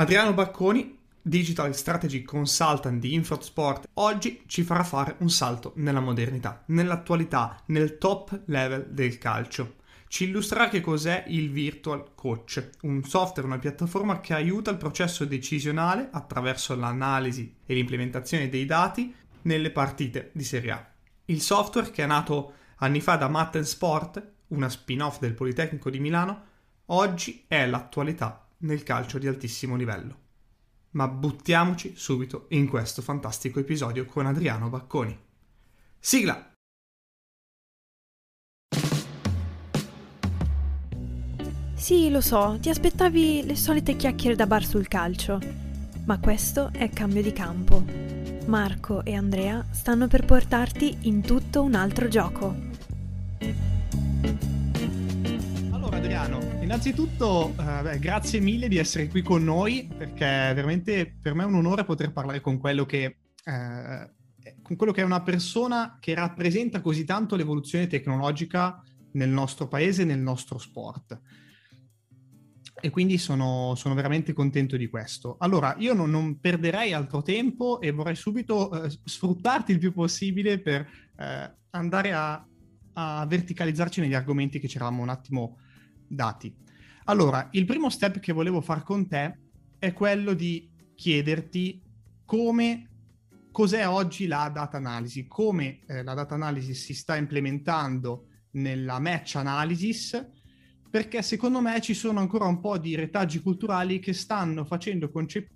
Adriano Bacconi, Digital Strategy Consultant di Infrasport, oggi ci farà fare un salto nella modernità, nell'attualità, nel top level del calcio. Ci illustrerà che cos'è il Virtual Coach, un software, una piattaforma che aiuta il processo decisionale attraverso l'analisi e l'implementazione dei dati nelle partite di Serie A. Il software che è nato anni fa da Matten Sport, una spin-off del Politecnico di Milano, oggi è l'attualità nel calcio di altissimo livello. Ma buttiamoci subito in questo fantastico episodio con Adriano Bacconi. Sigla! Sì, lo so, ti aspettavi le solite chiacchiere da bar sul calcio, ma questo è cambio di campo. Marco e Andrea stanno per portarti in tutto un altro gioco. Adriano, innanzitutto eh, grazie mille di essere qui con noi perché veramente per me è un onore poter parlare con quello che, eh, con quello che è una persona che rappresenta così tanto l'evoluzione tecnologica nel nostro paese nel nostro sport. E quindi sono, sono, veramente contento di questo. Allora, io non, non perderei altro tempo e vorrei subito eh, sfruttarti il più possibile per eh, andare a, a verticalizzarci negli argomenti che ci eravamo un attimo dati. Allora, il primo step che volevo fare con te è quello di chiederti come cos'è oggi la data analysis, come eh, la data analysis si sta implementando nella match analysis, perché secondo me ci sono ancora un po' di retaggi culturali che stanno facendo, concep-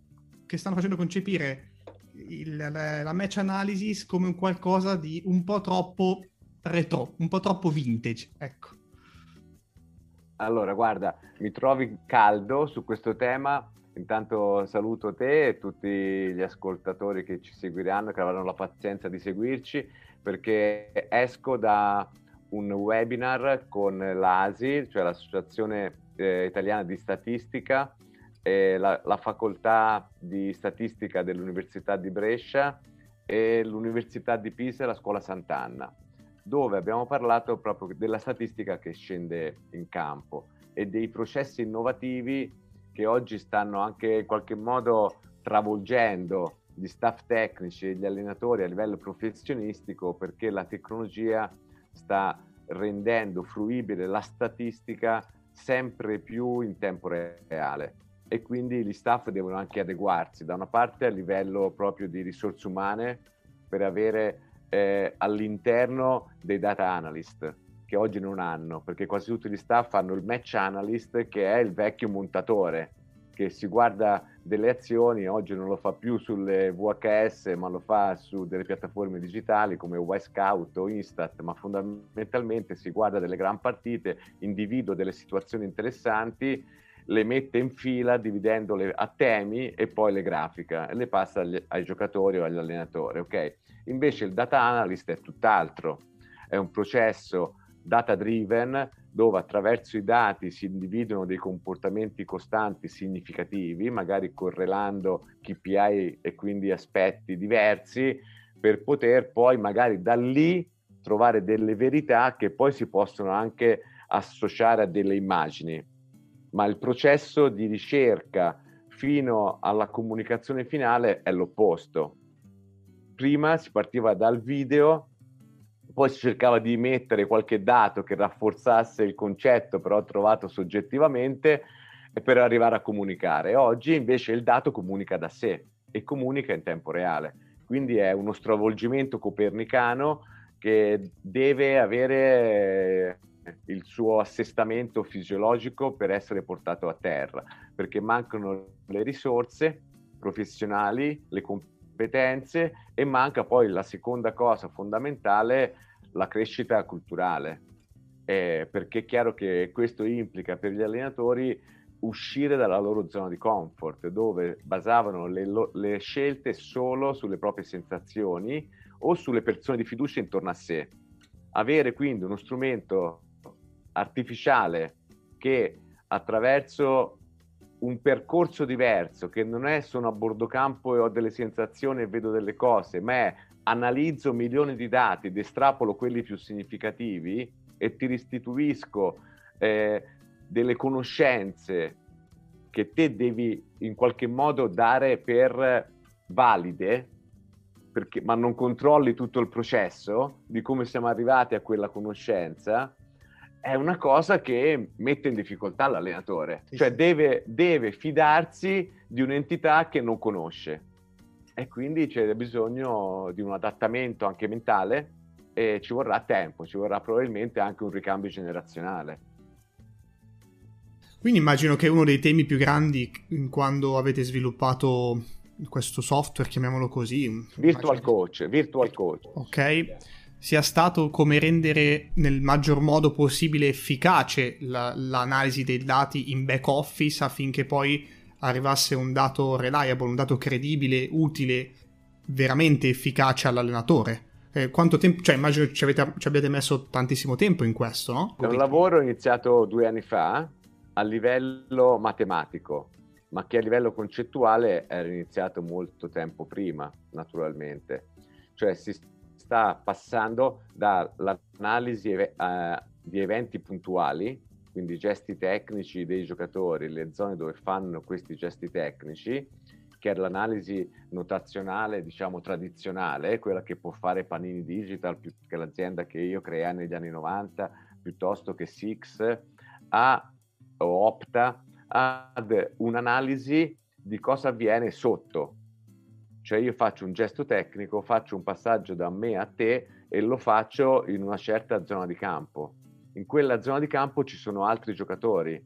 che stanno facendo concepire il, la, la match analysis come un qualcosa di un po' troppo retro, un po' troppo vintage, ecco. Allora, guarda, mi trovi caldo su questo tema. Intanto saluto te e tutti gli ascoltatori che ci seguiranno, che avranno la pazienza di seguirci, perché esco da un webinar con l'ASI, cioè l'Associazione eh, Italiana di Statistica, e la, la facoltà di statistica dell'Università di Brescia e l'Università di Pisa e la Scuola Sant'Anna dove abbiamo parlato proprio della statistica che scende in campo e dei processi innovativi che oggi stanno anche in qualche modo travolgendo gli staff tecnici e gli allenatori a livello professionistico perché la tecnologia sta rendendo fruibile la statistica sempre più in tempo reale. E quindi gli staff devono anche adeguarsi da una parte a livello proprio di risorse umane per avere eh, all'interno dei data analyst che oggi non hanno, perché quasi tutti gli staff hanno il match analyst che è il vecchio montatore che si guarda delle azioni, oggi non lo fa più sulle VHS, ma lo fa su delle piattaforme digitali come Wisecout o Instat, ma fondamentalmente si guarda delle gran partite, individua delle situazioni interessanti, le mette in fila dividendole a temi e poi le grafica e le passa agli, ai giocatori o agli allenatori, ok? Invece il data analyst è tutt'altro, è un processo data driven dove attraverso i dati si individuano dei comportamenti costanti significativi, magari correlando KPI e quindi aspetti diversi, per poter poi magari da lì trovare delle verità che poi si possono anche associare a delle immagini. Ma il processo di ricerca fino alla comunicazione finale è l'opposto prima si partiva dal video, poi si cercava di mettere qualche dato che rafforzasse il concetto, però trovato soggettivamente, per arrivare a comunicare. Oggi invece il dato comunica da sé e comunica in tempo reale. Quindi è uno stravolgimento copernicano che deve avere il suo assestamento fisiologico per essere portato a terra, perché mancano le risorse professionali, le competenze competenze e manca poi la seconda cosa fondamentale, la crescita culturale, eh, perché è chiaro che questo implica per gli allenatori uscire dalla loro zona di comfort, dove basavano le, lo- le scelte solo sulle proprie sensazioni o sulle persone di fiducia intorno a sé. Avere quindi uno strumento artificiale che attraverso un percorso diverso, che non è sono a bordo campo e ho delle sensazioni e vedo delle cose, ma è analizzo milioni di dati ed estrapolo quelli più significativi e ti restituisco eh, delle conoscenze che te devi in qualche modo dare per valide, perché, ma non controlli tutto il processo di come siamo arrivati a quella conoscenza, è una cosa che mette in difficoltà l'allenatore. Sì, cioè sì. Deve, deve fidarsi di un'entità che non conosce. E quindi c'è bisogno di un adattamento anche mentale e ci vorrà tempo, ci vorrà probabilmente anche un ricambio generazionale. Quindi immagino che uno dei temi più grandi quando avete sviluppato questo software, chiamiamolo così. Virtual coach, virtual coach. Ok, sia stato come rendere nel maggior modo possibile efficace la, l'analisi dei dati in back office affinché poi arrivasse un dato reliable, un dato credibile, utile, veramente efficace all'allenatore. Eh, quanto tempo, cioè immagino ci, avete, ci abbiate messo tantissimo tempo in questo, no? È un lavoro iniziato due anni fa a livello matematico, ma che a livello concettuale era iniziato molto tempo prima, naturalmente. Cioè si sta passando dall'analisi eh, di eventi puntuali, quindi gesti tecnici dei giocatori, le zone dove fanno questi gesti tecnici, che è l'analisi notazionale, diciamo tradizionale, quella che può fare Panini Digital, più che l'azienda che io creai negli anni 90, piuttosto che Six, a o opta ad un'analisi di cosa avviene sotto. Cioè io faccio un gesto tecnico, faccio un passaggio da me a te e lo faccio in una certa zona di campo. In quella zona di campo ci sono altri giocatori,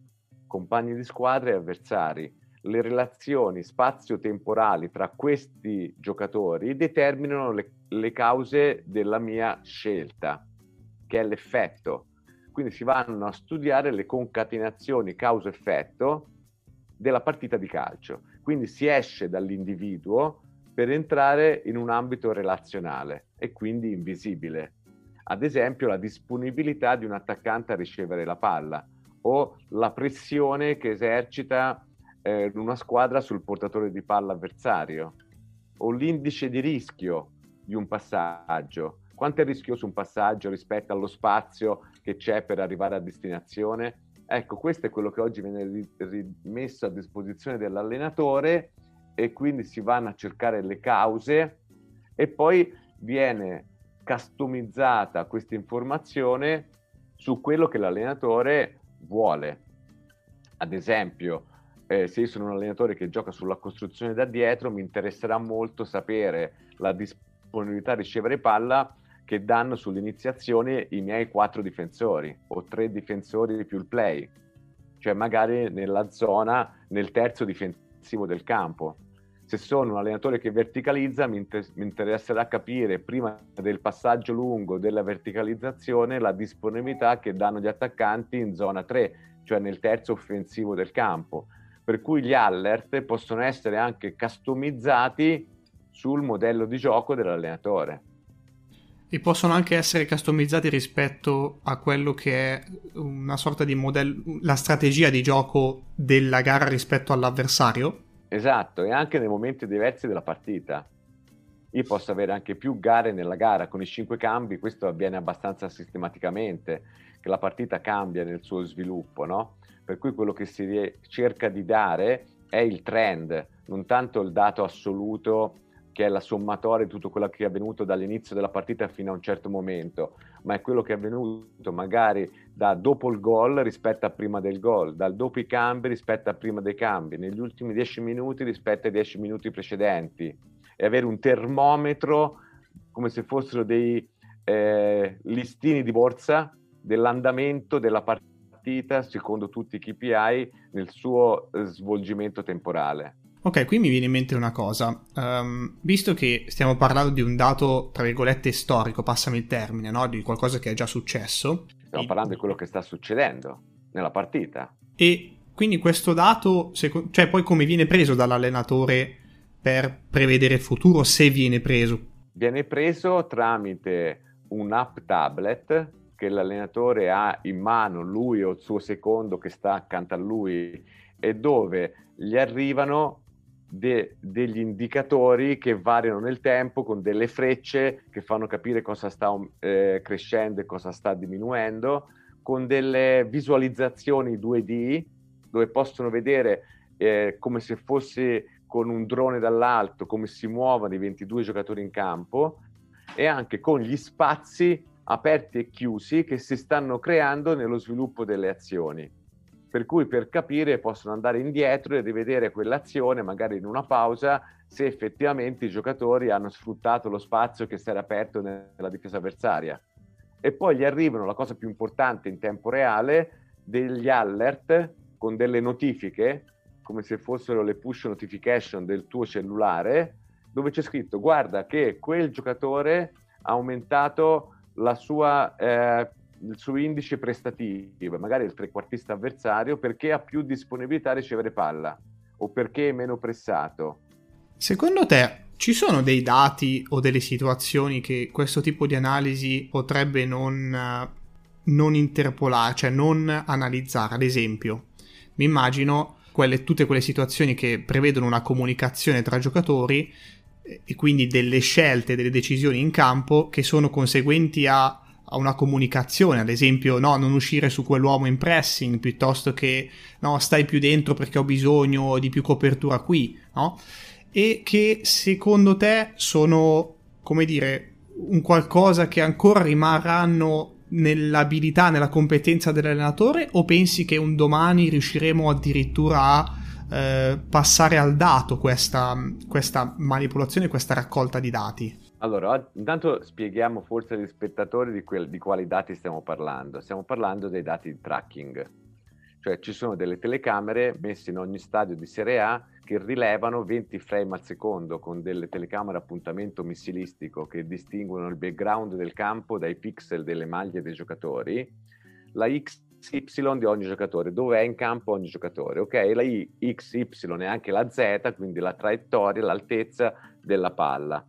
compagni di squadra e avversari. Le relazioni spazio-temporali tra questi giocatori determinano le, le cause della mia scelta, che è l'effetto quindi si vanno a studiare le concatenazioni causa-effetto della partita di calcio. Quindi si esce dall'individuo per entrare in un ambito relazionale e quindi invisibile. Ad esempio la disponibilità di un attaccante a ricevere la palla o la pressione che esercita eh, una squadra sul portatore di palla avversario o l'indice di rischio di un passaggio. Quanto è rischioso un passaggio rispetto allo spazio che c'è per arrivare a destinazione. Ecco, questo è quello che oggi viene rimesso a disposizione dell'allenatore e quindi si vanno a cercare le cause e poi viene customizzata questa informazione su quello che l'allenatore vuole. Ad esempio, eh, se io sono un allenatore che gioca sulla costruzione da dietro, mi interesserà molto sapere la disponibilità a ricevere palla che danno sull'iniziazione i miei quattro difensori o tre difensori più il play, cioè magari nella zona, nel terzo difensivo del campo. Se sono un allenatore che verticalizza, mi, inter- mi interesserà capire prima del passaggio lungo della verticalizzazione la disponibilità che danno gli attaccanti in zona 3, cioè nel terzo offensivo del campo. Per cui gli alert possono essere anche customizzati sul modello di gioco dell'allenatore. E possono anche essere customizzati rispetto a quello che è una sorta di modello, la strategia di gioco della gara rispetto all'avversario? Esatto, e anche nei momenti diversi della partita. Io posso avere anche più gare nella gara con i cinque cambi, questo avviene abbastanza sistematicamente, che la partita cambia nel suo sviluppo, no? Per cui quello che si cerca di dare è il trend, non tanto il dato assoluto che è la sommatoria di tutto quello che è avvenuto dall'inizio della partita fino a un certo momento, ma è quello che è avvenuto magari da dopo il gol rispetto a prima del gol, dal dopo i cambi rispetto a prima dei cambi, negli ultimi dieci minuti rispetto ai dieci minuti precedenti e avere un termometro come se fossero dei eh, listini di borsa dell'andamento della partita secondo tutti i KPI nel suo eh, svolgimento temporale. Ok, qui mi viene in mente una cosa. Um, visto che stiamo parlando di un dato, tra virgolette, storico, passami il termine, no? di qualcosa che è già successo. Stiamo e... parlando di quello che sta succedendo nella partita. E quindi questo dato, cioè poi come viene preso dall'allenatore per prevedere il futuro, se viene preso? Viene preso tramite un'app tablet che l'allenatore ha in mano, lui o il suo secondo che sta accanto a lui, e dove gli arrivano de- degli indicatori che variano nel tempo con delle frecce che fanno capire cosa sta eh, crescendo e cosa sta diminuendo, con delle visualizzazioni 2D dove possono vedere eh, come se fosse con un drone dall'alto, come si muovono i 22 giocatori in campo e anche con gli spazi aperti e chiusi che si stanno creando nello sviluppo delle azioni. Per cui per capire possono andare indietro e rivedere quell'azione, magari in una pausa, se effettivamente i giocatori hanno sfruttato lo spazio che si era aperto nella difesa avversaria. E poi gli arrivano la cosa più importante in tempo reale, degli alert con delle notifiche, come se fossero le push notification del tuo cellulare, dove c'è scritto guarda che quel giocatore ha aumentato sua, eh, il suo indice prestativo, magari il trequartista avversario, perché ha più disponibilità a ricevere palla o perché è meno pressato. Secondo te ci sono dei dati o delle situazioni che questo tipo di analisi potrebbe non, non interpolare, cioè non analizzare? Ad esempio, mi immagino quelle, tutte quelle situazioni che prevedono una comunicazione tra giocatori e quindi delle scelte, delle decisioni in campo che sono conseguenti a, a una comunicazione, ad esempio no, non uscire su quell'uomo in pressing piuttosto che no, stai più dentro perché ho bisogno di più copertura qui, no? E che secondo te sono, come dire, un qualcosa che ancora rimarranno nell'abilità, nella competenza dell'allenatore o pensi che un domani riusciremo addirittura a eh, passare al dato questa, questa manipolazione, questa raccolta di dati? Allora, intanto spieghiamo forse agli spettatori di, quel, di quali dati stiamo parlando. Stiamo parlando dei dati di tracking, cioè ci sono delle telecamere messe in ogni stadio di Serie A che rilevano 20 frame al secondo con delle telecamere a puntamento missilistico che distinguono il background del campo dai pixel delle maglie dei giocatori. La X Y di ogni giocatore, dove è in campo ogni giocatore, ok? La Y, X, Y e anche la Z, quindi la traiettoria, l'altezza della palla.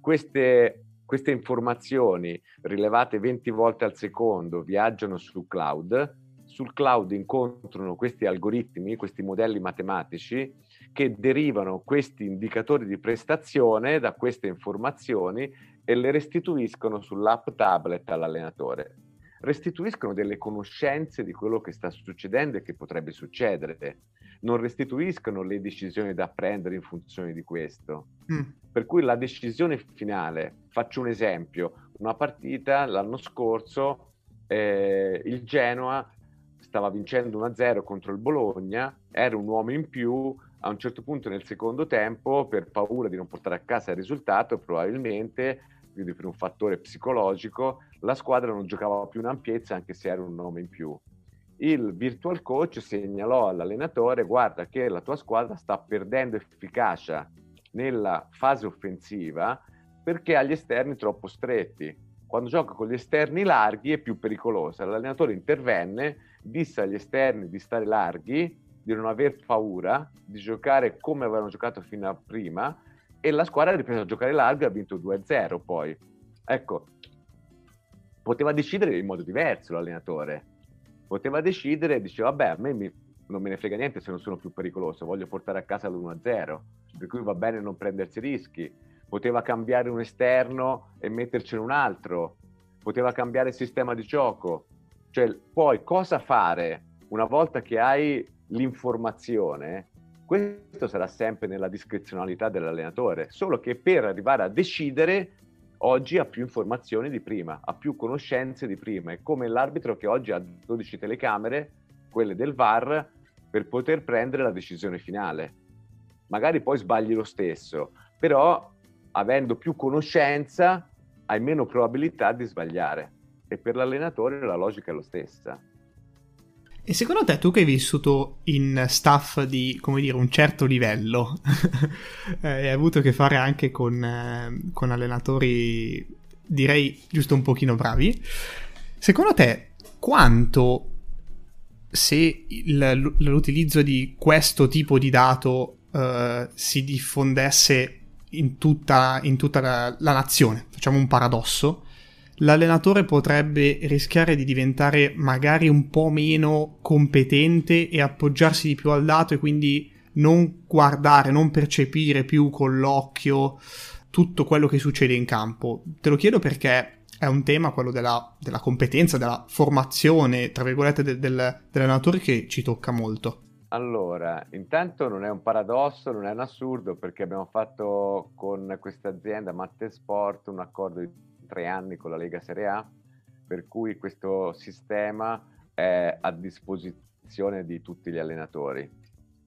Queste, queste informazioni rilevate 20 volte al secondo viaggiano sul cloud, sul cloud incontrano questi algoritmi, questi modelli matematici che derivano questi indicatori di prestazione da queste informazioni e le restituiscono sull'app tablet all'allenatore restituiscono delle conoscenze di quello che sta succedendo e che potrebbe succedere, non restituiscono le decisioni da prendere in funzione di questo. Mm. Per cui la decisione finale, faccio un esempio, una partita l'anno scorso eh, il Genoa stava vincendo 1-0 contro il Bologna, era un uomo in più, a un certo punto nel secondo tempo, per paura di non portare a casa il risultato, probabilmente, quindi per un fattore psicologico, la squadra non giocava più in ampiezza anche se era un nome in più. Il virtual coach segnalò all'allenatore guarda che la tua squadra sta perdendo efficacia nella fase offensiva perché ha gli esterni troppo stretti. Quando gioca con gli esterni larghi è più pericolosa. L'allenatore intervenne, disse agli esterni di stare larghi, di non aver paura, di giocare come avevano giocato fino a prima e la squadra ha ripreso a giocare largo e ha vinto 2-0 poi. Ecco, poteva decidere in modo diverso l'allenatore. Poteva decidere diceva, vabbè, a me mi, non me ne frega niente se non sono più pericoloso, voglio portare a casa l'1-0, per cui va bene non prendersi rischi. Poteva cambiare un esterno e mettercene un altro, poteva cambiare il sistema di gioco. Cioè, poi cosa fare una volta che hai l'informazione? Questo sarà sempre nella discrezionalità dell'allenatore, solo che per arrivare a decidere oggi ha più informazioni di prima, ha più conoscenze di prima. È come l'arbitro che oggi ha 12 telecamere, quelle del VAR, per poter prendere la decisione finale. Magari poi sbagli lo stesso, però avendo più conoscenza hai meno probabilità di sbagliare. E per l'allenatore la logica è la stessa. E secondo te, tu che hai vissuto in staff di, come dire, un certo livello, eh, hai avuto a che fare anche con, eh, con allenatori, direi, giusto un pochino bravi, secondo te quanto se il, l'utilizzo di questo tipo di dato uh, si diffondesse in tutta, in tutta la, la, nazione, facciamo un paradosso, l'allenatore potrebbe rischiare di diventare magari un po' meno competente e appoggiarsi di più al dato e quindi non guardare, non percepire più con l'occhio tutto quello che succede in campo. Te lo chiedo perché è un tema, quello della, della competenza, della formazione, tra virgolette, del, del, dell'allenatore che ci tocca molto. Allora, intanto non è un paradosso, non è un assurdo, perché abbiamo fatto con questa azienda Matte Sport un accordo di tre anni con la Lega Serie A, per cui questo sistema è a disposizione di tutti gli allenatori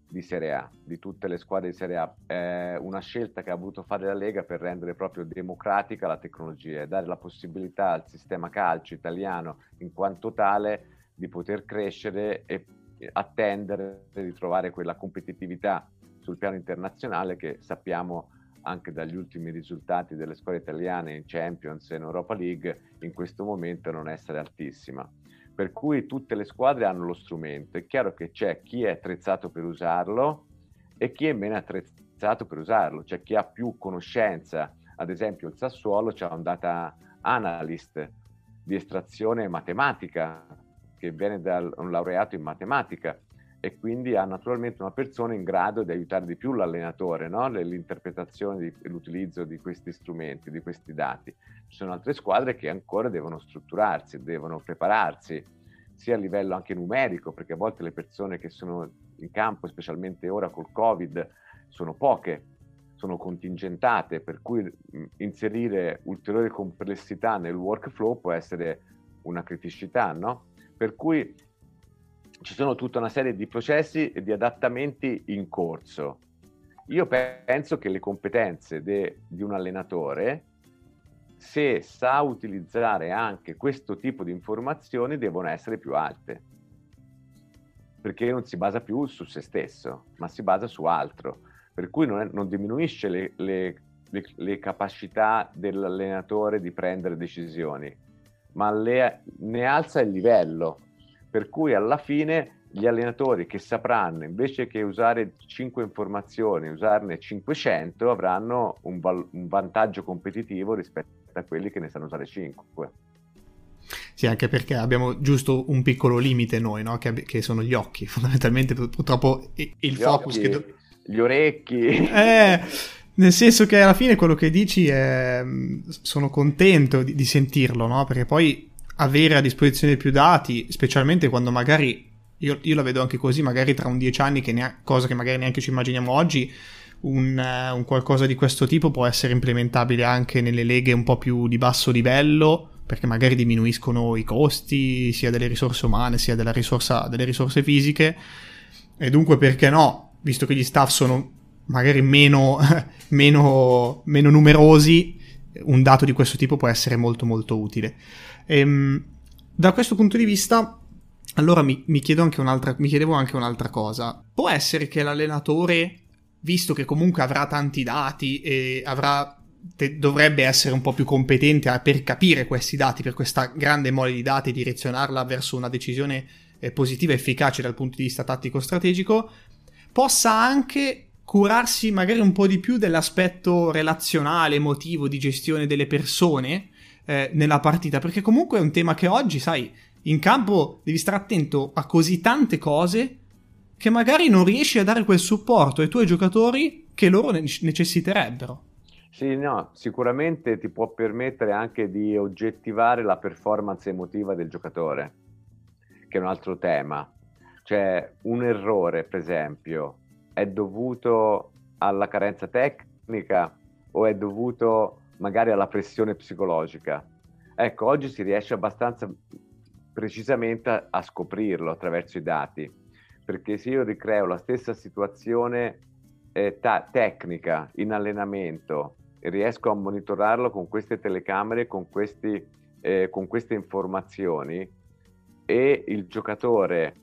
di Serie A, di tutte le squadre di Serie A. È una scelta che ha voluto fare la Lega per rendere proprio democratica la tecnologia e dare la possibilità al sistema calcio italiano in quanto tale di poter crescere e attendere di trovare quella competitività sul piano internazionale che sappiamo anche dagli ultimi risultati delle squadre italiane in Champions e in Europa League in questo momento non essere altissima. Per cui tutte le squadre hanno lo strumento. È chiaro che c'è chi è attrezzato per usarlo e chi è meno attrezzato per usarlo. C'è chi ha più conoscenza. Ad esempio il Sassuolo c'ha un data analyst di estrazione matematica che viene da un laureato in matematica e quindi ha naturalmente una persona in grado di aiutare di più l'allenatore no? nell'interpretazione e l'utilizzo di questi strumenti, di questi dati. Ci sono altre squadre che ancora devono strutturarsi, devono prepararsi, sia a livello anche numerico, perché a volte le persone che sono in campo, specialmente ora col Covid, sono poche, sono contingentate, per cui inserire ulteriore complessità nel workflow può essere una criticità, no? Per cui ci sono tutta una serie di processi e di adattamenti in corso. Io penso che le competenze de, di un allenatore, se sa utilizzare anche questo tipo di informazioni, devono essere più alte. Perché non si basa più su se stesso, ma si basa su altro. Per cui non, è, non diminuisce le, le, le, le capacità dell'allenatore di prendere decisioni, ma le, ne alza il livello, per cui alla fine gli allenatori che sapranno invece che usare 5 informazioni, usarne 500, avranno un, val- un vantaggio competitivo rispetto a quelli che ne sanno usare 5. Sì, anche perché abbiamo giusto un piccolo limite noi, no? che, che, sono gli occhi, fondamentalmente purtroppo il gli focus occhi, che... Do... Gli orecchi. Eh, nel senso che alla fine quello che dici è... sono contento di, di sentirlo, no? Perché poi avere a disposizione più dati, specialmente quando magari, io, io la vedo anche così, magari tra un dieci anni, che ne, cosa che magari neanche ci immaginiamo oggi, un, uh, un, qualcosa di questo tipo può essere implementabile anche nelle leghe un po' più di basso livello, perché magari diminuiscono i costi sia delle risorse umane sia risorsa, delle risorse fisiche, e dunque perché no, visto che gli staff sono magari meno, meno, meno numerosi, un dato di questo tipo può essere molto molto utile. Ehm, da questo punto di vista, allora mi, mi, anche mi chiedevo anche un'altra cosa. Può essere che l'allenatore, visto che comunque avrà tanti dati e avrà dovrebbe essere un po' più competente per capire questi dati, per questa grande mole di dati direzionarla verso una decisione eh, positiva e efficace dal punto di vista tattico-strategico, possa anche curarsi magari un po' di più dell'aspetto relazionale, emotivo, di gestione delle persone eh, nella partita, perché comunque è un tema che oggi, sai, in campo devi stare attento a così tante cose che magari non riesci a dare quel supporto ai tuoi giocatori che loro ne- necessiterebbero. Sì, no, sicuramente ti può permettere anche di oggettivare la performance emotiva del giocatore, che è un altro tema. Cioè, un errore, per esempio, è dovuto alla carenza tecnica o è dovuto magari alla pressione psicologica. Ecco, oggi si riesce abbastanza precisamente a, a scoprirlo attraverso i dati, perché se io ricreo la stessa situazione eh, ta- tecnica in allenamento e riesco a monitorarlo con queste telecamere, con, questi, eh, con queste informazioni e il giocatore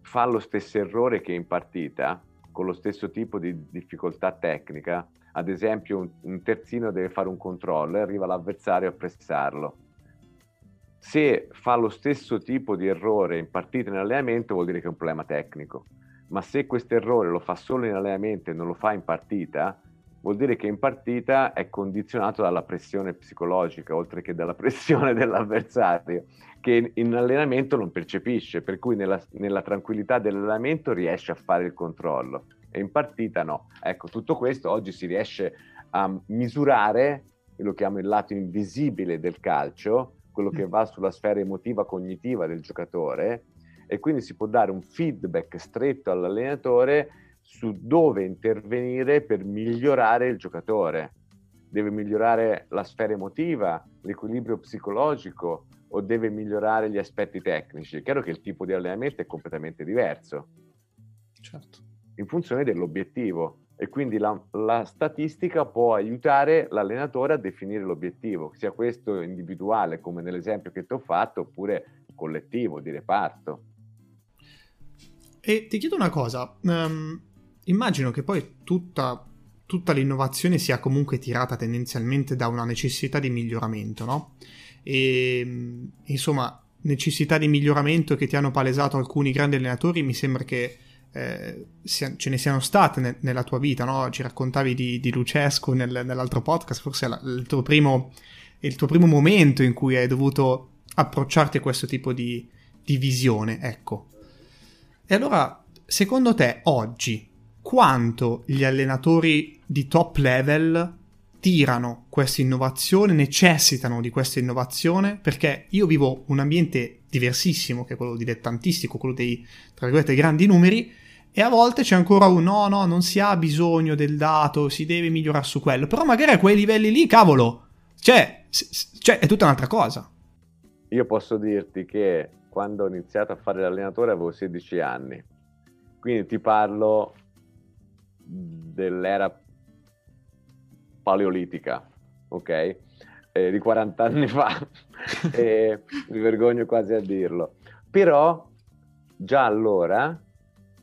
fa lo stesso errore che in partita, con lo stesso tipo di difficoltà tecnica, ad esempio un, terzino deve fare un controllo e arriva l'avversario a pressarlo. Se fa lo stesso tipo di errore in partita in allenamento vuol dire che è un problema tecnico, ma se questo errore lo fa solo in allenamento e non lo fa in partita, vuol dire che in partita è condizionato dalla pressione psicologica, oltre che dalla pressione dell'avversario, che in allenamento non percepisce, per cui nella, nella tranquillità dell'allenamento riesce a fare il controllo e in partita no. Ecco, tutto questo oggi si riesce a misurare, io lo chiamo il lato invisibile del calcio, quello che mm. va sulla sfera emotiva cognitiva del giocatore e quindi si può dare un feedback stretto all'allenatore su dove intervenire per migliorare il giocatore. Deve migliorare la sfera emotiva, l'equilibrio psicologico o deve migliorare gli aspetti tecnici. È chiaro che il tipo di allenamento è completamente diverso. Certo. In funzione dell'obiettivo e quindi la, la, statistica può aiutare l'allenatore a definire l'obiettivo, sia questo individuale come nell'esempio che ti ho fatto, oppure collettivo, di reparto. E ti chiedo una cosa, um, immagino che poi tutta, tutta, l'innovazione sia comunque tirata tendenzialmente da una necessità di miglioramento, no? E insomma, necessità di miglioramento che ti hanno palesato alcuni grandi allenatori, mi sembra che eh, ce ne siano state ne, nella tua vita, no? Ci raccontavi di, di Lucescu nel, nell'altro podcast, forse la, il, tuo primo, il tuo primo momento in cui hai dovuto approcciarti a questo tipo di, di visione, ecco. E allora, secondo te, oggi, quanto gli allenatori di top level tirano questa innovazione, necessitano di questa innovazione, perché io vivo un ambiente diversissimo, che è quello dilettantistico, quello dei, tra virgolette, grandi numeri, e a volte c'è ancora un no, no, non si ha bisogno del dato, si deve migliorare su quello, però magari a quei livelli lì, cavolo, cioè, cioè è tutta un'altra cosa. Io posso dirti che quando ho iniziato a fare l'allenatore avevo 16 anni, quindi ti parlo dell'era paleolitica, ok? Eh, di 40 anni fa, e mi vergogno quasi a dirlo. Però già allora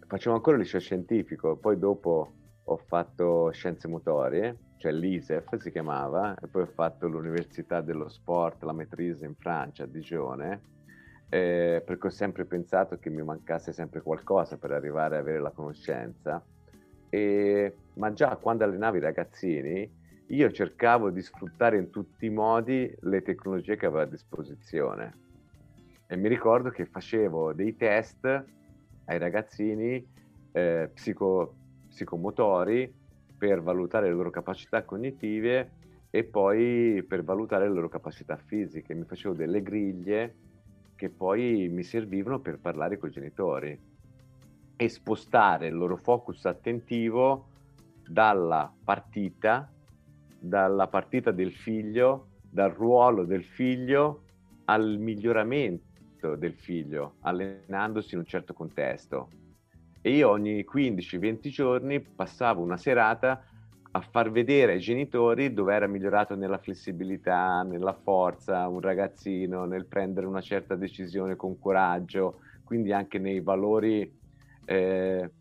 facevo ancora il liceo scientifico, poi dopo ho fatto scienze motorie, cioè l'ISEF si chiamava, e poi ho fatto l'Università dello Sport, la Metrise in Francia, a Digione, eh, perché ho sempre pensato che mi mancasse sempre qualcosa per arrivare ad avere la conoscenza. E, ma già quando allenavo i ragazzini, io cercavo di sfruttare in tutti i modi le tecnologie che avevo a disposizione. E mi ricordo che facevo dei test ai ragazzini eh, psico, psicomotori per valutare le loro capacità cognitive e poi per valutare le loro capacità fisiche. Mi facevo delle griglie che poi mi servivano per parlare con i genitori e spostare il loro focus attentivo dalla partita dalla partita del figlio, dal ruolo del figlio al miglioramento del figlio, allenandosi in un certo contesto. E io ogni 15-20 giorni passavo una serata a far vedere ai genitori dove era migliorato nella flessibilità, nella forza, un ragazzino, nel prendere una certa decisione con coraggio, quindi anche nei valori, eh,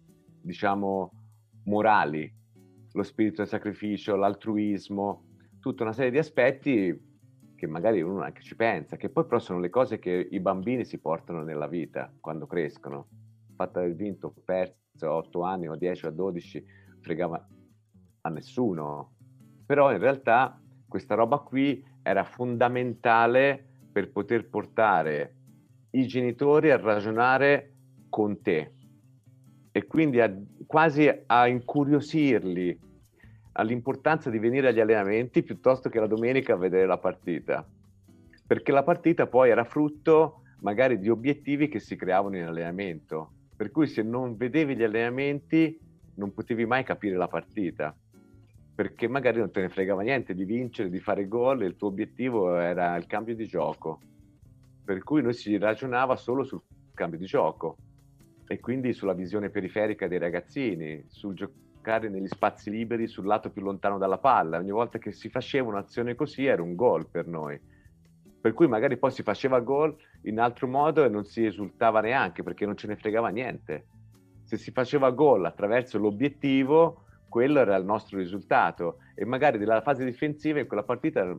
diciamo, morali lo spirito del sacrificio, l'altruismo, tutta una serie di aspetti che magari uno anche ci pensa, che poi però sono le cose che i bambini si portano nella vita quando crescono. Fatta aver vinto, perso a 8 anni o 10 o 12, fregava a nessuno. Però in realtà questa roba qui era fondamentale per poter portare i genitori a ragionare con te, e quindi a, quasi a incuriosirli all'importanza di venire agli allenamenti piuttosto che la domenica a vedere la partita. Perché la partita poi era frutto magari di obiettivi che si creavano in allenamento. Per cui se non vedevi gli allenamenti non potevi mai capire la partita. Perché magari non te ne fregava niente di vincere, di fare gol e il tuo obiettivo era il cambio di gioco. Per cui noi si ragionava solo sul cambio di gioco e quindi sulla visione periferica dei ragazzini, sul giocare negli spazi liberi sul lato più lontano dalla palla. Ogni volta che si faceva un'azione così era un gol per noi. Per cui magari poi si faceva gol in altro modo e non si esultava neanche perché non ce ne fregava niente. Se si faceva gol attraverso l'obiettivo, quello era il nostro risultato. E magari nella fase difensiva in quella partita,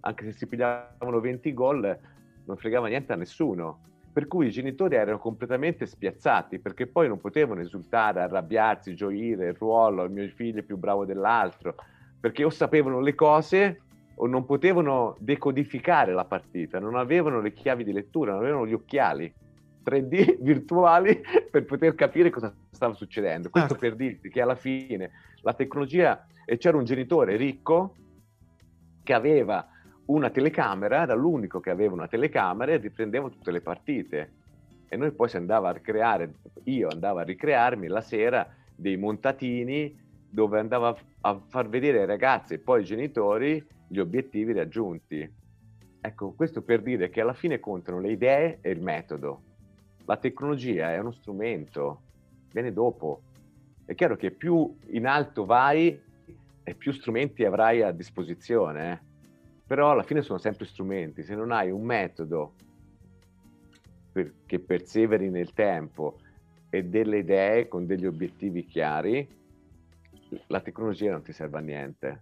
anche se si pigliavano 20 gol, non fregava niente a nessuno per cui i genitori erano completamente spiazzati perché poi non potevano esultare, arrabbiarsi, gioire, il ruolo, il mio figlio è più bravo dell'altro, perché o sapevano le cose o non potevano decodificare la partita, non avevano le chiavi di lettura, non avevano gli occhiali 3D virtuali per poter capire cosa stava succedendo. Questo certo. per dirti che alla fine la tecnologia, e c'era un genitore ricco che aveva una telecamera, era l'unico che aveva una telecamera e riprendeva tutte le partite. e noi poi si andava a ricreare, io andavo a ricrearmi la sera dei montatini dove andavo a far vedere ai ragazzi e poi ai genitori gli obiettivi raggiunti. Ecco, questo per dire che alla fine contano le idee e il metodo. La tecnologia è uno strumento, viene dopo. È chiaro che più in alto vai e più strumenti avrai a disposizione, eh? Però alla fine sono sempre strumenti. Se non hai un metodo per, che perseveri nel tempo e delle idee con degli obiettivi chiari, la tecnologia non ti serve a niente.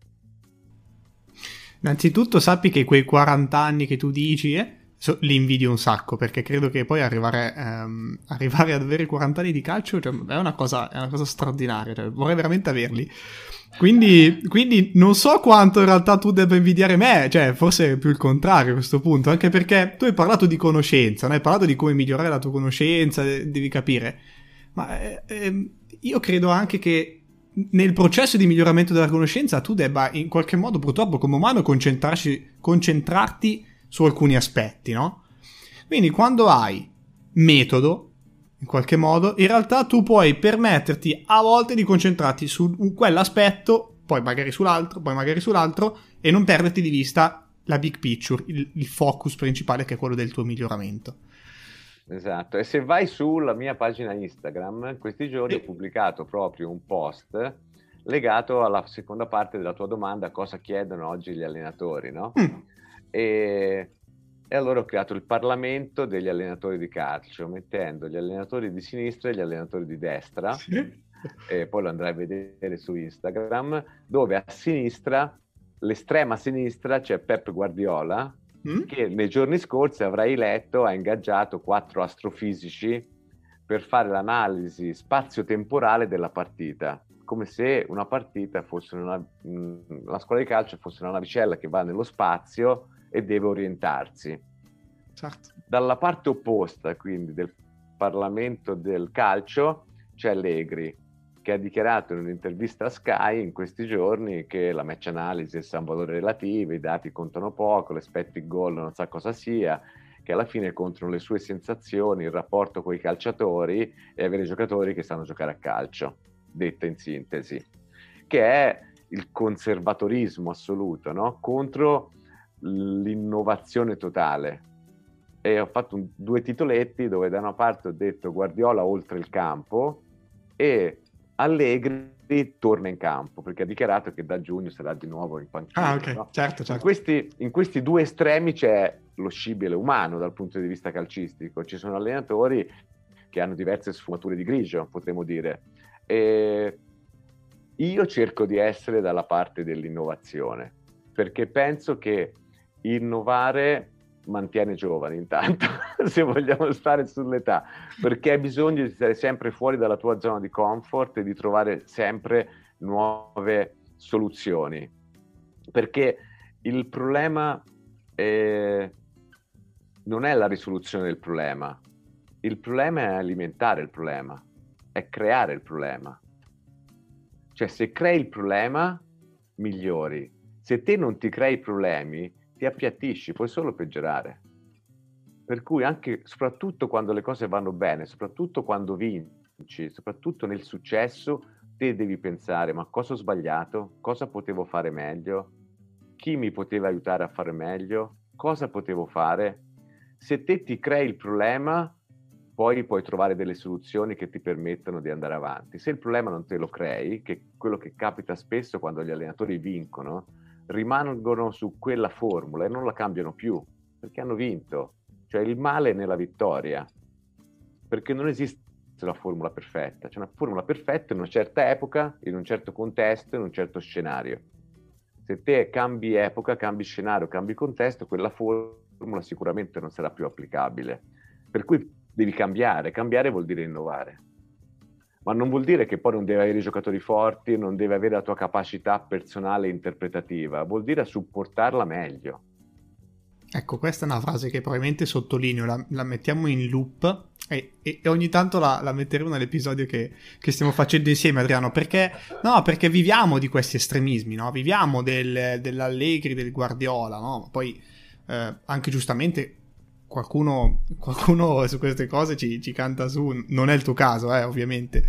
Innanzitutto sappi che quei 40 anni che tu dici, eh, so, li invidio un sacco, perché credo che poi arrivare, ehm, arrivare ad avere 40 anni di calcio cioè, è, una cosa, è, una cosa, straordinaria, cioè, vorrei veramente averli. Quindi, quindi, non so quanto in realtà tu debba invidiare me, cioè forse è più il contrario a questo punto, anche perché tu hai parlato di conoscenza, no? hai parlato di come migliorare la tua conoscenza, devi capire, ma eh, eh, io credo anche che nel processo di miglioramento della conoscenza tu debba in qualche modo purtroppo come umano concentrarti su alcuni aspetti, no? Quindi quando hai metodo, in qualche modo, in realtà tu puoi permetterti a volte di concentrarti su quell'aspetto, poi magari sull'altro, poi magari sull'altro, e non perderti di vista la big picture, il, il focus principale che è quello del tuo miglioramento. Esatto, e se vai sulla mia pagina Instagram, questi giorni ho pubblicato proprio un post legato alla seconda parte della tua domanda, cosa chiedono oggi gli allenatori, no? Mm. E, e, allora ho creato il Parlamento degli allenatori di calcio, mettendo gli allenatori di sinistra e gli allenatori di destra, sì. e poi lo andrai a vedere su Instagram, dove a sinistra, l'estrema sinistra, c'è Pep Guardiola, mm? che nei giorni scorsi avrai letto ha ingaggiato quattro astrofisici per fare l'analisi spazio-temporale della partita, come se una partita fosse una, la scuola di calcio fosse una navicella che va nello spazio e deve orientarsi. Certo. Dalla parte opposta, quindi, del Parlamento del calcio, c'è Allegri, che ha dichiarato in un'intervista a Sky in questi giorni che la match analysis sa un valore relativo, i dati contano poco, l'espected goal non sa cosa sia, che alla fine contano le sue sensazioni, il rapporto con i calciatori e avere giocatori che sanno giocare a calcio, detta in sintesi, che è il conservatorismo assoluto, no? contro l'innovazione totale. E ho fatto un, due titoletti dove da una parte ho detto Guardiola oltre il campo e Allegri torna in campo perché ha dichiarato che da giugno sarà di nuovo in panchina. Ah, ok, no? certo, certo. In questi, in questi, due estremi c'è lo scibile umano dal punto di vista calcistico. Ci sono allenatori che hanno diverse sfumature di grigio, potremmo dire. E io cerco di essere dalla parte dell'innovazione perché penso che innovare mantiene giovane intanto, se vogliamo stare sull'età, perché hai bisogno di stare sempre fuori dalla tua zona di comfort e di trovare sempre nuove soluzioni. Perché il problema è... non è la risoluzione del problema, il problema è alimentare il problema, è creare il problema. Cioè se crei il problema, migliori. Se te non ti crei problemi, ti appiattisci, puoi solo peggiorare. Per cui anche, soprattutto quando le cose vanno bene, soprattutto quando vinci, soprattutto nel successo, te devi pensare, ma cosa ho sbagliato? Cosa potevo fare meglio? Chi mi poteva aiutare a fare meglio? Cosa potevo fare? Se te ti crei il problema, poi puoi trovare delle soluzioni che ti permettono di andare avanti. Se il problema non te lo crei, che è quello che capita spesso quando gli allenatori vincono, rimangono su quella formula e non la cambiano più perché hanno vinto. Cioè il male è nella vittoria, perché non esiste la formula perfetta, c'è una formula perfetta in una certa epoca, in un certo contesto, in un certo scenario. Se te cambi epoca, cambi scenario, cambi contesto, quella formula sicuramente non sarà più applicabile. Per cui devi cambiare, cambiare vuol dire innovare ma non vuol dire che poi non devi avere i giocatori forti, non devi avere la tua capacità personale e interpretativa, vuol dire supportarla meglio. Ecco, questa è una frase che probabilmente sottolineo, la, la mettiamo in loop e, e, e ogni tanto la, la, metteremo nell'episodio che, che, stiamo facendo insieme, Adriano, perché, no, perché viviamo di questi estremismi, no? viviamo del, dell'Allegri, del Guardiola, no? poi eh, anche giustamente qualcuno, qualcuno su queste cose ci, ci, canta su, non è il tuo caso, eh, ovviamente.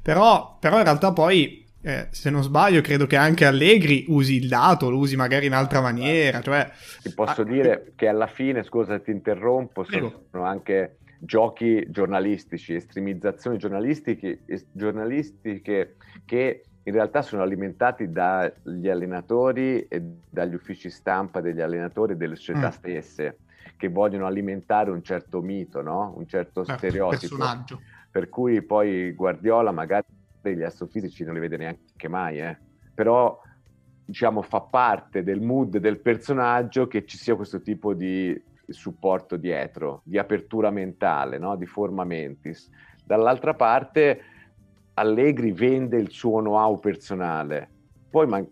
Però, però in realtà poi, eh, se non sbaglio, credo che anche Allegri usi il dato, lo usi magari in altra maniera. Cioè, ti posso ah, dire che alla fine, scusa ti interrompo, prego. sono anche giochi giornalistici, estremizzazioni giornalistiche, giornalistiche che in realtà sono alimentati dagli allenatori e dagli uffici stampa degli allenatori e delle società mm. stesse che vogliono alimentare un certo mito, no? un certo eh, stereotipo. Personaggio. Per cui poi Guardiola magari gli astrofisici non li vede neanche mai, eh? però diciamo fa parte del mood del personaggio che ci sia questo tipo di supporto dietro, di apertura mentale, no? di forma mentis. Dall'altra parte Allegri vende il suo know-how personale. Poi man-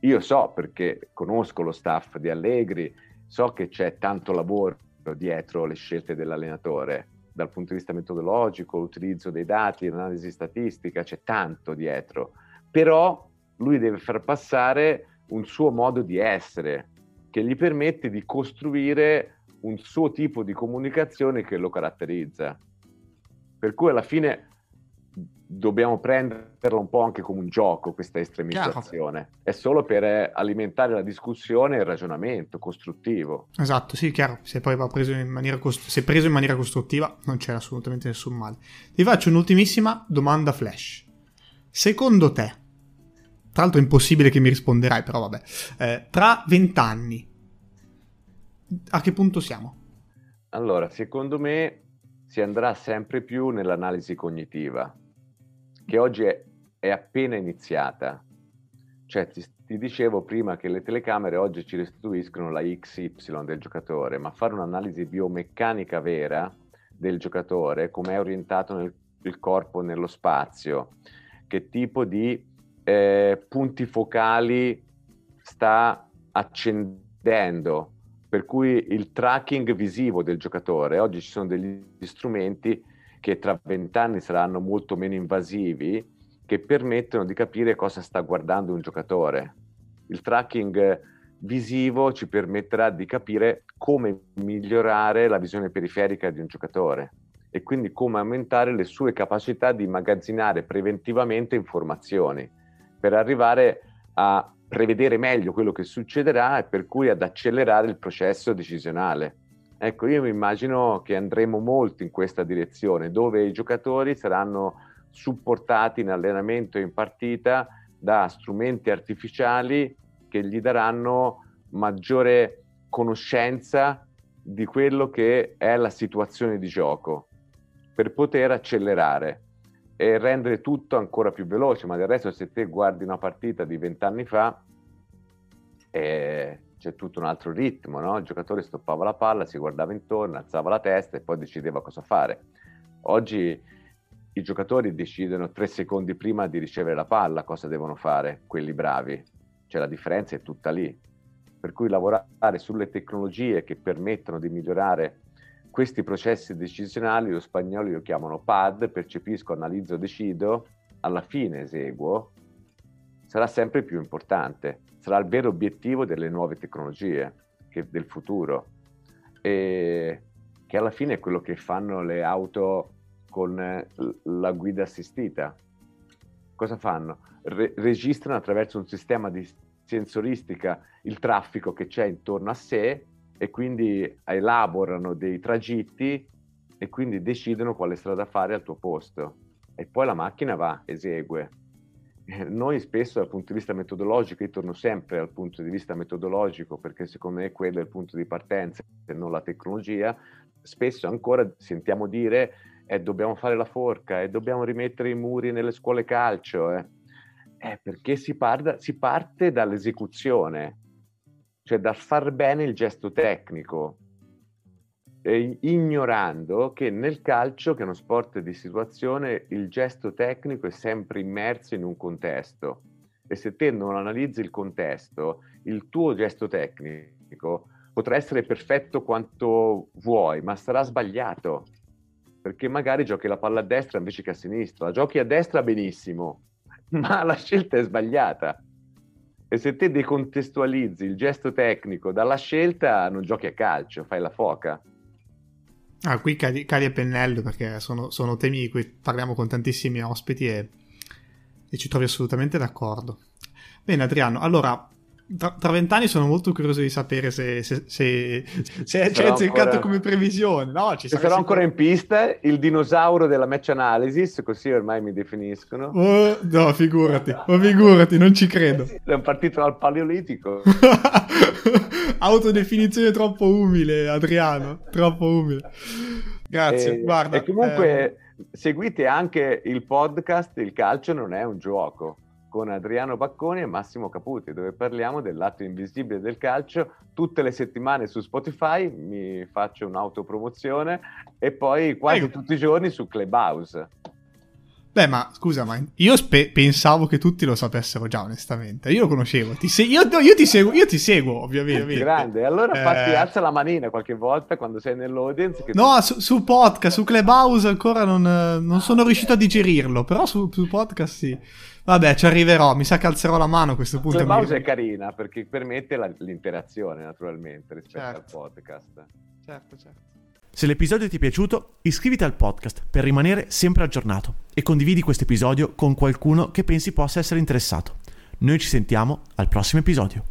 io so perché conosco lo staff di Allegri, so che c'è tanto lavoro dietro le scelte dell'allenatore, dal punto di vista metodologico, l'utilizzo dei dati, l'analisi statistica, c'è tanto dietro. Però lui deve far passare un suo modo di essere che gli permette di costruire un suo tipo di comunicazione che lo caratterizza. Per cui alla fine dobbiamo prenderla un po' anche come un gioco questa estremizzazione. Chiaro. È solo per alimentare la discussione e il ragionamento costruttivo. Esatto, sì, chiaro. Se poi va preso in maniera, cost- se preso in maniera costruttiva non c'è assolutamente nessun male. Ti faccio un'ultimissima domanda flash. Secondo te, tra l'altro è impossibile che mi risponderai, però vabbè, eh, tra vent'anni, a che punto siamo? Allora, secondo me si andrà sempre più nell'analisi cognitiva che oggi è, è appena iniziata. Cioè, ti, ti, dicevo prima che le telecamere oggi ci restituiscono la XY del giocatore, ma fare un'analisi biomeccanica vera del giocatore, come è orientato nel, il corpo nello spazio, che tipo di eh, punti focali sta accendendo, per cui il tracking visivo del giocatore, oggi ci sono degli strumenti che tra vent'anni saranno molto meno invasivi, che permettono di capire cosa sta guardando un giocatore. Il tracking visivo ci permetterà di capire come migliorare la visione periferica di un giocatore e quindi come aumentare le sue capacità di immagazzinare preventivamente informazioni per arrivare a prevedere meglio quello che succederà e per cui ad accelerare il processo decisionale. Ecco, io mi immagino che andremo molto in questa direzione, dove i giocatori saranno supportati in allenamento e in partita da strumenti artificiali che gli daranno maggiore conoscenza di quello che è la situazione di gioco per poter accelerare e rendere tutto ancora più veloce. Ma del resto, se te guardi una partita di vent'anni fa, eh, c'è tutto un altro ritmo, no? il giocatore stoppava la palla, si guardava intorno, alzava la testa e poi decideva cosa fare. Oggi i giocatori decidono tre secondi prima di ricevere la palla cosa devono fare, quelli bravi, cioè la differenza è tutta lì. Per cui lavorare sulle tecnologie che permettono di migliorare questi processi decisionali, lo spagnolo lo chiamano PAD, percepisco, analizzo, decido, alla fine eseguo, sarà sempre più importante sarà il vero obiettivo delle nuove tecnologie che, del futuro e che alla fine è quello che fanno le auto con la guida assistita. Cosa fanno? Re- registrano attraverso un sistema di sensoristica il traffico che c'è intorno a sé e quindi elaborano dei tragitti e quindi decidono quale strada fare al tuo posto. E poi la macchina va, esegue noi spesso dal punto di vista metodologico, io torno sempre al punto di vista metodologico perché secondo me quello è il punto di partenza e non la tecnologia, spesso ancora sentiamo dire eh, dobbiamo fare la forca e eh, dobbiamo rimettere i muri nelle scuole calcio, eh. Eh, perché si, parla, si parte dall'esecuzione, cioè dal far bene il gesto tecnico, eh, ignorando che nel calcio, che è uno sport di situazione, il gesto tecnico è sempre immerso in un contesto e se te non analizzi il contesto, il tuo gesto tecnico potrà essere perfetto quanto vuoi, ma sarà sbagliato perché magari giochi la palla a destra invece che a sinistra, la giochi a destra benissimo, ma la scelta è sbagliata. E se te decontestualizzi il gesto tecnico dalla scelta, non giochi a calcio, fai la foca. Ah, qui cali, cali e pennello perché sono, sono, temi di cui parliamo con tantissimi ospiti e, e ci trovi assolutamente d'accordo. Bene Adriano, allora tra vent'anni sono molto curioso di sapere se, se, se, se hai azzeccato come previsione. No, ci sarò ancora in pista, il dinosauro della match analysis, così ormai mi definiscono. Oh, no, figurati, oh, figurati, non ci credo. È un partito dal paleolitico. Autodefinizione troppo umile, Adriano, troppo umile. Grazie, e, guarda. E comunque eh... seguite anche il podcast Il calcio non è un gioco con Adriano Bacconi e Massimo Caputi, dove parliamo del lato invisibile del calcio. Tutte le settimane su Spotify mi faccio un'autopromozione e poi quasi tutti i giorni su Clubhouse. Beh, ma scusa, ma io spe- pensavo che tutti lo sapessero già, onestamente. Io lo conoscevo. Ti se- io, io, ti seguo, io ti seguo, ovviamente. Grande, allora eh... fatti alza la manina qualche volta quando sei nell'audience. no, tu... su, su, podcast, su Clubhouse ancora non, non sono riuscito a digerirlo, però su, su podcast sì. Vabbè, ci arriverò. Mi sa che alzerò la mano a questo punto. La mouse mi... è carina perché permette la, l'interazione, naturalmente, rispetto certo. al podcast. Certo, certo. Se l'episodio ti è piaciuto, iscriviti al podcast per rimanere sempre aggiornato e condividi questo episodio con qualcuno che pensi possa essere interessato. Noi ci sentiamo al prossimo episodio.